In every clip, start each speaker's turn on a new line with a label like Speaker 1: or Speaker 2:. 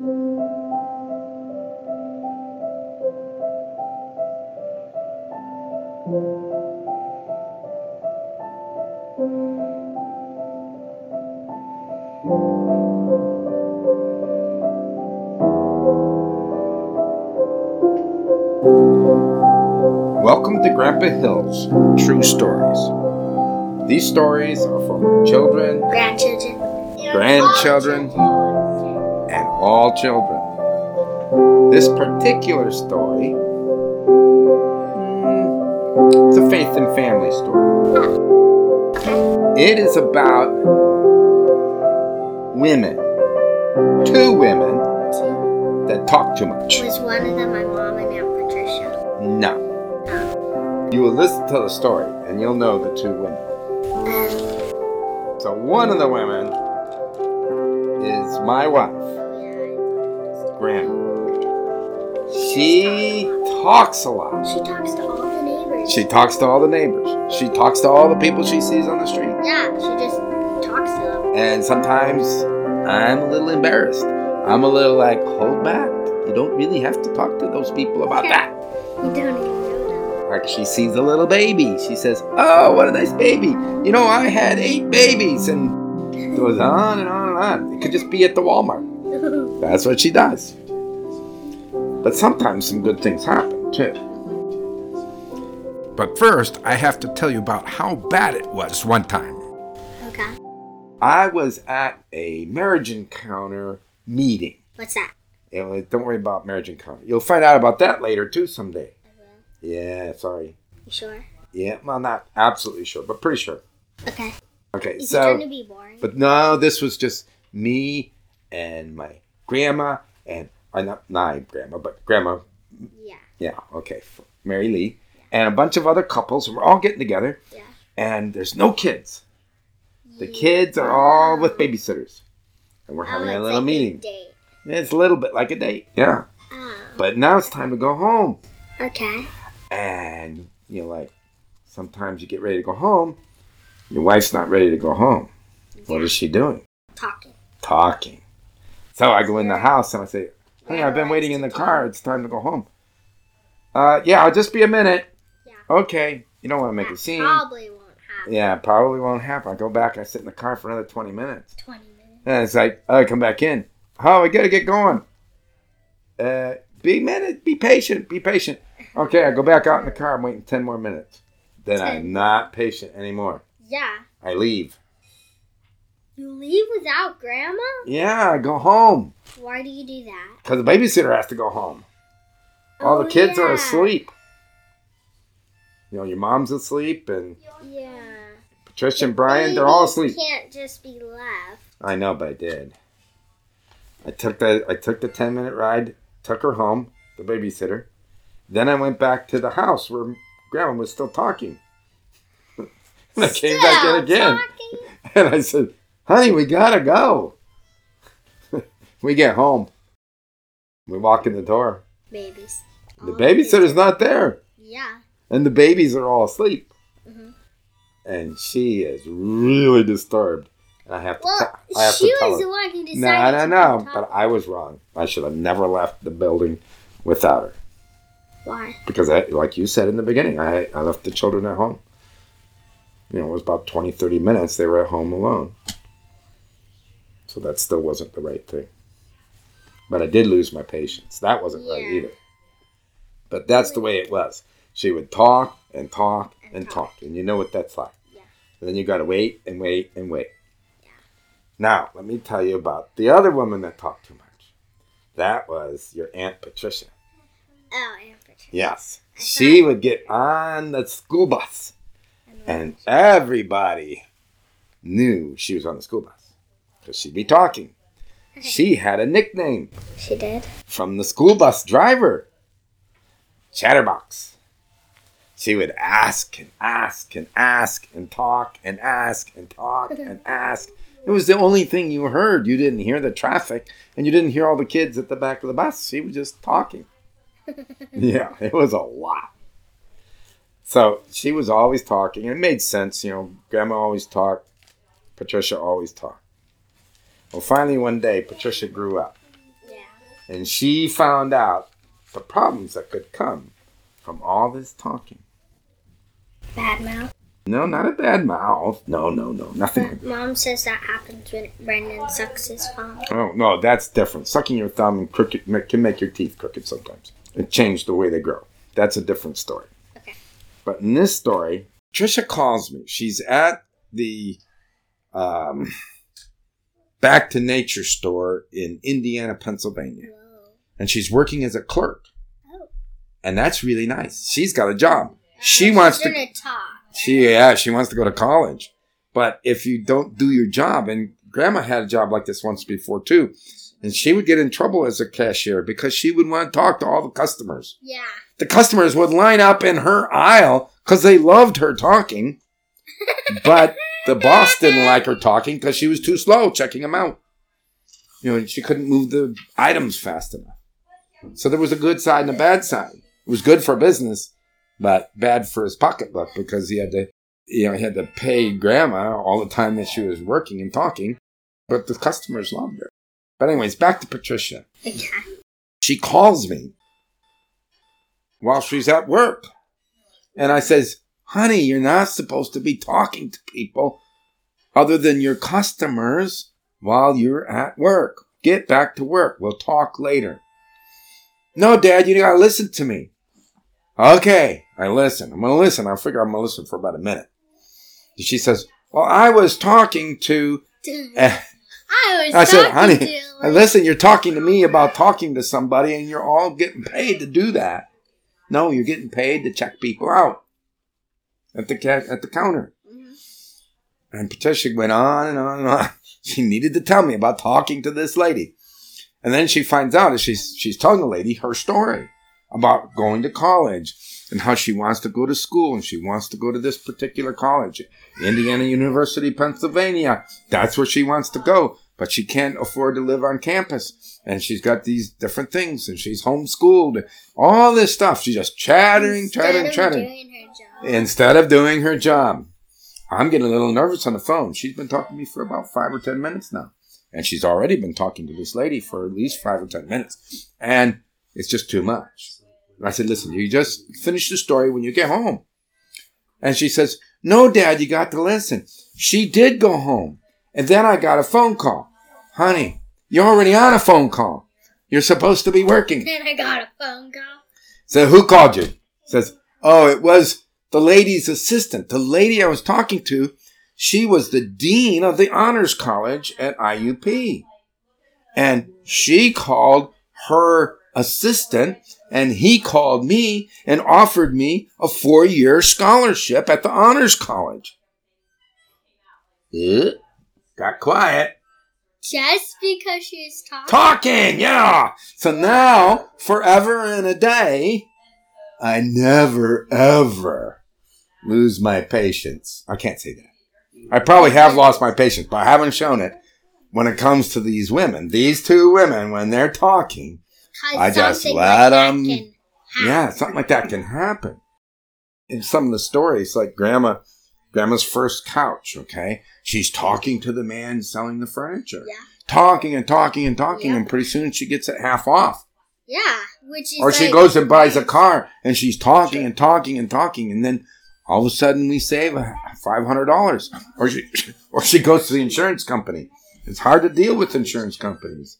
Speaker 1: Welcome to Grandpa Hill's True Stories. These stories are for my children
Speaker 2: Grandchildren.
Speaker 1: Grandchildren. All children. This particular story mm, it's a faith and family story. It is about women, two women that talk too much.
Speaker 2: Was one of them my mom and Aunt Patricia?
Speaker 1: No. You will listen to the story and you'll know the two women.
Speaker 2: Um,
Speaker 1: So one of the women is my wife, Grandma. She talks a lot.
Speaker 2: she talks to all the neighbors.
Speaker 1: She talks to all the neighbors. She talks to all the people she sees on the street.
Speaker 2: yeah, she just talks to them.
Speaker 1: And sometimes I'm a little embarrassed. I'm a little like, hold back. You don't really have to talk to those people about that.
Speaker 2: You don't even know them.
Speaker 1: Like she sees a little baby. She says, Oh, what a nice baby. You know, I had eight babies. And it goes on and on and on. It could just be at the Walmart. That's what she does. But sometimes some good things happen too. But first, I have to tell you about how bad it was one time.
Speaker 2: okay.
Speaker 1: I was at a marriage encounter meeting.
Speaker 2: What's that?
Speaker 1: Don't worry about marriage encounter. You'll find out about that later too someday. Yeah, sorry.
Speaker 2: You sure?
Speaker 1: Yeah, well, not absolutely sure, but pretty sure.
Speaker 2: Okay.
Speaker 1: Okay,
Speaker 2: Is it
Speaker 1: so
Speaker 2: going to be boring?
Speaker 1: But no, this was just me and my grandma and uh, not my grandma, but grandma.
Speaker 2: yeah.
Speaker 1: Yeah, okay, Mary Lee and a bunch of other couples. We're all getting together,
Speaker 2: Yeah.
Speaker 1: and there's no kids. The kids are all with babysitters, and we're
Speaker 2: Oh,
Speaker 1: having a little
Speaker 2: like
Speaker 1: meeting.
Speaker 2: date.
Speaker 1: It's a little bit like a date, yeah.
Speaker 2: Oh.
Speaker 1: But now it's time to go home,
Speaker 2: Okay.
Speaker 1: and you know, like sometimes you get ready to go home, your wife's not ready to go home. What is she doing?
Speaker 2: Talking.
Speaker 1: talking. So I go in the house and I say, Hey, I've been waiting in the car. It's time to go home. Uh, yeah, I'll just be a minute.
Speaker 2: Yeah.
Speaker 1: Okay. You don't want to make a scene.
Speaker 2: Probably won't happen.
Speaker 1: Yeah, probably won't happen. I go back. And I sit in the car for another 20 minutes.
Speaker 2: 20 minutes.
Speaker 1: And it's like, oh, I come back in. Oh, we got to get going. Uh, be minute. Be patient. Be patient. Okay, I go back out in the car. I'm waiting 10 more minutes. Then
Speaker 2: Ten.
Speaker 1: I'm not patient anymore.
Speaker 2: Yeah.
Speaker 1: I leave.
Speaker 2: You leave without grandma?
Speaker 1: Yeah, I go home.
Speaker 2: Why do you do that?
Speaker 1: Because the babysitter has to go home. All
Speaker 2: Oh,
Speaker 1: the kids are asleep. You know, your mom's asleep, and
Speaker 2: Yeah.
Speaker 1: Patricia and Brian, they're all asleep.
Speaker 2: Can't just be left.
Speaker 1: I know, but I did. I took the I took the ten minute ride, took her home, the babysitter. Then I went back to the house where Grandma was still talking. and I came back in again,
Speaker 2: talking?
Speaker 1: and I said, "Honey, we gotta go." we get home. We walk in the door.
Speaker 2: Babies.
Speaker 1: The
Speaker 2: All
Speaker 1: babysitter's not there.
Speaker 2: Yeah.
Speaker 1: and the babies are all asleep.
Speaker 2: Mm-hmm.
Speaker 1: And she is really disturbed. And I have to,
Speaker 2: Well,
Speaker 1: I have
Speaker 2: she
Speaker 1: to tell
Speaker 2: was
Speaker 1: her.
Speaker 2: the one who decided.
Speaker 1: No, no,
Speaker 2: to
Speaker 1: no. But. I was wrong. I should have never left the building without her.
Speaker 2: Why?
Speaker 1: Because, I, like you said in the beginning, I, I left the children at home. You know, it was about 20, 30 minutes. They were at home alone. So that still wasn't the right thing. But I did lose my patience. That wasn't right either. But that's the way it was. She would talk and talk and,
Speaker 2: And
Speaker 1: talk.
Speaker 2: talk.
Speaker 1: And you know what that's like.
Speaker 2: Yeah.
Speaker 1: And then you got to wait and wait and wait.
Speaker 2: Yeah.
Speaker 1: Now, let me tell you about the other woman that talked too much. That was your Aunt Patricia.
Speaker 2: Oh, Aunt Patricia.
Speaker 1: Yes. She would get on the school bus, and everybody knew she was on the school bus because she'd be talking. She had a nickname
Speaker 2: She did.
Speaker 1: from the school bus driver Chatterbox. She would ask and ask and ask and talk and ask and talk and ask. It was the only thing you heard. You didn't hear the traffic and you didn't hear all the kids at the back of the bus. She was just talking. yeah, it was a lot. So she was always talking. It made sense, you know. Grandma always talked. Patricia always talked. Well, finally one day, Patricia grew up.
Speaker 2: Yeah.
Speaker 1: And she found out the problems that could come from all this talking.
Speaker 2: Bad mouth.
Speaker 1: No, not a bad mouth. No, no, no, nothing.
Speaker 2: Mom says that happens when Brendan sucks his thumb.
Speaker 1: Oh no, that's different. Sucking your thumb and crooked can make your teeth crooked sometimes. It changed the way they grow. That's a different story.
Speaker 2: Okay.
Speaker 1: But in this story, Trisha calls me. She's at the um, Back to Nature store in Indiana, Pennsylvania,
Speaker 2: Whoa.
Speaker 1: and she's working as a clerk,
Speaker 2: Oh.
Speaker 1: and that's really nice. She's got a job. She
Speaker 2: Uh,
Speaker 1: wants to.
Speaker 2: talk.
Speaker 1: She yeah, she wants to go to college. But if you don't do your job, and grandma had a job like this once before too, and she would get in trouble as a cashier because she would want to talk to all the customers.
Speaker 2: Yeah.
Speaker 1: The customers would line up in her aisle because they loved her talking, but the boss didn't like her talking because she was too slow checking them out. You know, she couldn't move the items fast enough. So there was a good side and a bad side. It was good for business, but bad for his pocketbook because he had to, you know, he had to pay grandma all the time that she was working and talking. But the customers loved her. But anyways, back to Patricia.
Speaker 2: Okay.
Speaker 1: She calls me while she's at work. And I says, honey, you're not supposed to be talking to people other than your customers while you're at work. Get back to work. We'll talk later. No, Dad, you gotta listen to me. Okay, I listen. I'm gonna listen. I figure I'm gonna listen for about a minute. And she says, Well, I was talking to.
Speaker 2: I was
Speaker 1: I said, honey,
Speaker 2: to
Speaker 1: listen, you're talking to me about talking to somebody, and you're all getting paid to do that. No, you're getting paid to check people out at the ca- at the counter.
Speaker 2: Mhm.
Speaker 1: And Patricia went on and on and on. She needed to tell me about talking to this lady. And then she finds out as she's she's telling the lady her story about going to college and how she wants to go to school and she wants to go to this particular college, Indiana University, Pennsylvania. That's where she wants to go, but she can't afford to live on campus. And she's got these different things and she's homeschooled. All this stuff. She's just chattering, chattering, chattering
Speaker 2: doing her job.
Speaker 1: Instead of doing her job. I'm getting a little nervous on the phone. She's been talking to me for about five or ten minutes now. And she's already been talking to this lady for at least five or ten minutes. And it's just too much. And I said, listen, you just finish the story when you get home. And she says, no, dad, you got to listen. She did go home. And then I got a phone call. Honey, you're already on a phone call. You're supposed to be working.
Speaker 2: Then I got a phone call.
Speaker 1: So who called you? Says, oh, it was the lady's assistant. The lady I was talking to, she was the dean of the honors college at IUP. And she called her assistant and he called me and offered me a four year scholarship at the honors college. Eh, got quiet.
Speaker 2: Just because she was talking.
Speaker 1: Talking, yeah. So now, forever and a day, I never ever lose my patience. I can't say that. I probably have lost my patience, but I haven't shown it when it comes to these women. These two women, when they're talking, I just let
Speaker 2: like that
Speaker 1: 'em-
Speaker 2: can happen.
Speaker 1: yeah, something like that can happen. In some of the stories, like grandma, grandma's first couch, okay? She's talking to the man selling the furniture.
Speaker 2: Yeah.
Speaker 1: Talking and talking and talking,
Speaker 2: Yeah.
Speaker 1: and pretty soon she gets it half off.
Speaker 2: Yeah, which is
Speaker 1: or she
Speaker 2: like-
Speaker 1: goes and buys a car and she's talking and talking and talking and then all of a sudden we save five hundred dollars or she or she goes to the insurance company. It's hard to deal with insurance companies.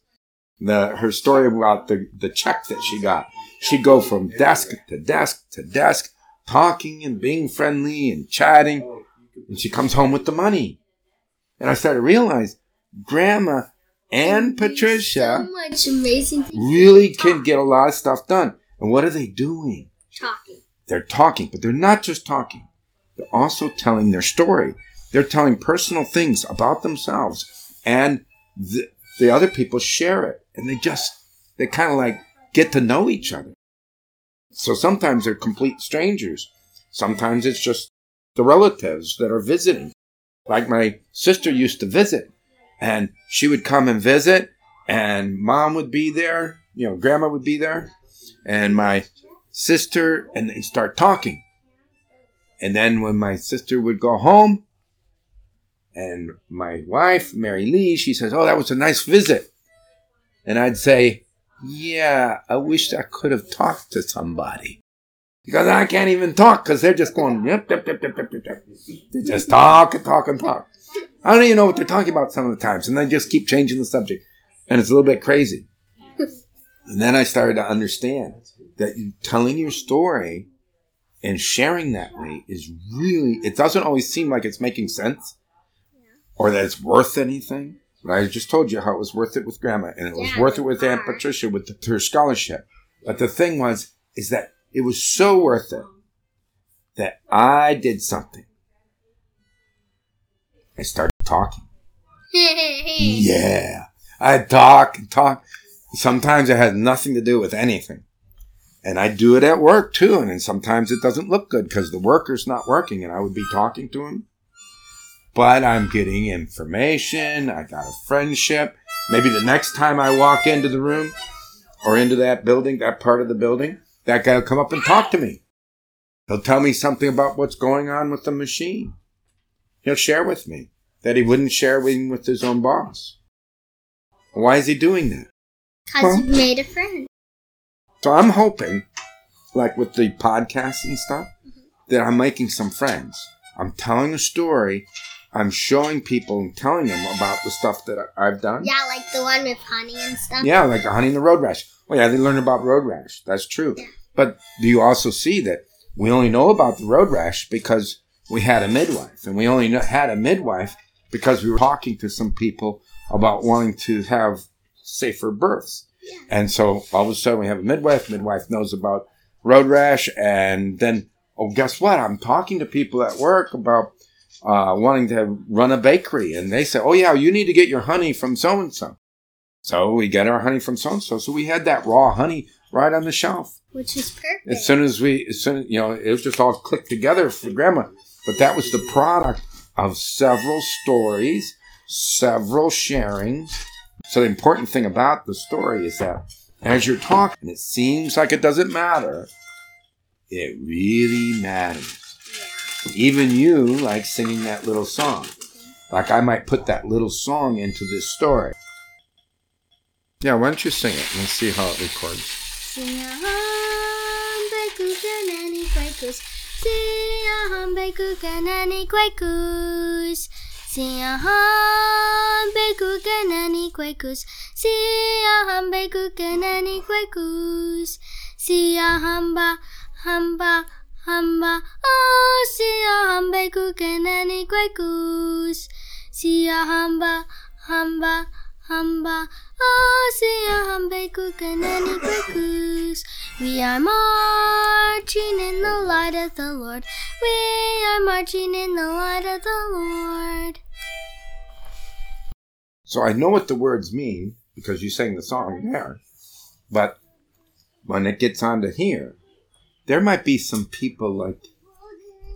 Speaker 1: The her story about the the check that she got. She'd go from desk to desk to desk talking and being friendly and chatting. And she comes home with the money. And i started to realize grandma and patricia
Speaker 2: So much amazing
Speaker 1: really can get a lot of stuff done. And what are they doing? They're talking, but they're not just talking. They're also telling their story. They're telling personal things about themselves, and the, the other people share it, and they just they kind of like get to know each other. So sometimes they're complete strangers. Sometimes it's just the relatives that are visiting. Like my sister used to visit, and she would come and visit, and mom would be there, you know, grandma would be there, and my sister, and they start talking. And then when my sister would go home, and my wife, Mary Lee, she says, Oh, that was a nice visit. And I'd say, yeah, I wish I could have talked to somebody. Because I can't even talk because they're just going, yep, yep, yep, yep, yep, yep. They just talk and talk and talk. I don't even know what they're talking about some of the times. And they just keep changing the subject. And it's a little bit crazy. And then I started to understand that you telling your story and sharing that way is really, it doesn't always seem like it's making sense or that it's worth anything. But I just told you how it was worth it with grandma and it was
Speaker 2: Yeah,
Speaker 1: worth it
Speaker 2: with
Speaker 1: Aunt. Patricia with the, her scholarship. But the thing was, is that it was so worth it that I did something. I started talking. Yeah. I talk and talk. Sometimes it has nothing to do with anything. And I do it at work too. And then sometimes it doesn't look good because the worker's not working and I would be talking to him. But I'm getting information. I got a friendship. Maybe the next time I walk into the room or into that building, that part of the building, that guy will come up and talk to me. He'll tell me something about what's going on with the machine. He'll share with me that he wouldn't share with, with his own boss. Why is he doing that?
Speaker 2: Because you made a friend.
Speaker 1: So I'm hoping, like with the podcast and stuff, that I'm making some friends. I'm telling a story. I'm showing people and telling them about the stuff that I've done.
Speaker 2: Yeah, like the one with honey and stuff.
Speaker 1: Yeah, like the honey and the road rash. Oh yeah, they learn about road rash. That's true.
Speaker 2: Yeah.
Speaker 1: But do you also see that we only know about the road rash because we had a midwife, and we only had a midwife because we were talking to some people about wanting to have safer births.
Speaker 2: Yeah.
Speaker 1: And so all of a sudden we have a midwife. Midwife knows about road rash, and then oh, guess what? I'm talking to people at work about uh, wanting to run a bakery, and they say, "Oh yeah, you need to get your honey from so and so." So we get our honey from so and so. So we had that raw honey right on the shelf.
Speaker 2: Which is perfect.
Speaker 1: As soon as we, as soon you know, it was just all clicked together for grandma. But that was the product of several stories, several sharings. So the important thing about the story is that as you're talking, it seems like it doesn't matter. It really matters.
Speaker 2: yeah.
Speaker 1: Even you like singing that little song. Like I might put that little song into this story. Yeah, why don't you sing it? Let's see how it records.
Speaker 2: Siyahan beku kanani kuekus. Siyahan beku kanani kuekus. Siyahan beku kanani kuekus. Siyahan beku kanani kuekus. Siyahan ba hamba hamba. Oh, siyahan beku kanani kuekus. Siyahan ba hamba hamba. Oh, siyahan beku kanani kuekus. We are marching light of the Lord. We are marching in the light of the Lord.
Speaker 1: So I know what the words mean because you sang the song there. But when it gets on to here, there might be some people like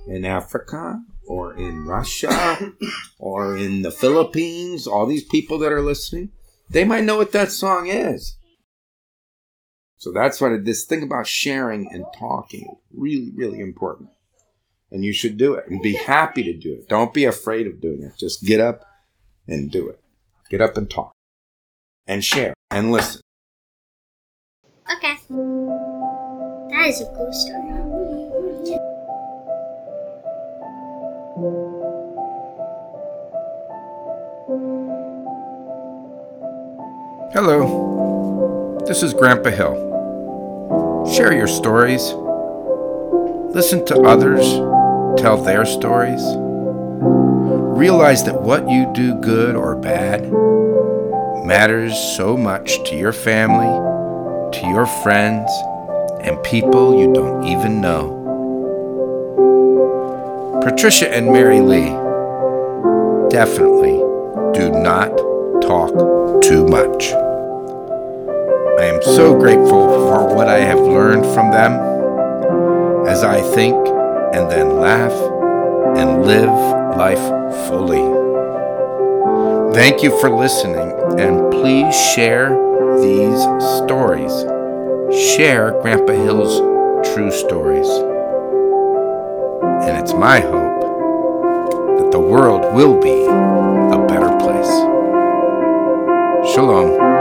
Speaker 1: in Africa or in Russia or in the Philippines, all these people that are listening, they might know what that song is. So that's what it, this thing about sharing and talking really, really important. And you should do it and be happy to do it. Don't be afraid of doing it. Just get up and do it. Get up and talk and share and listen.
Speaker 2: Okay. That is a cool story.
Speaker 1: Hello, this is Grandpa Hill. Share your stories. Listen to others tell their stories. Realize that what you do, good or bad, matters so much to your family, to your friends, and people you don't even know. Patricia and Mary Lee definitely do not talk too much. I am so grateful for what I have learned from them as I think and then laugh and live life fully. Thank you for listening and please share these stories. Share Grandpa Hill's true stories. And it's my hope that the world will be a better place. Shalom.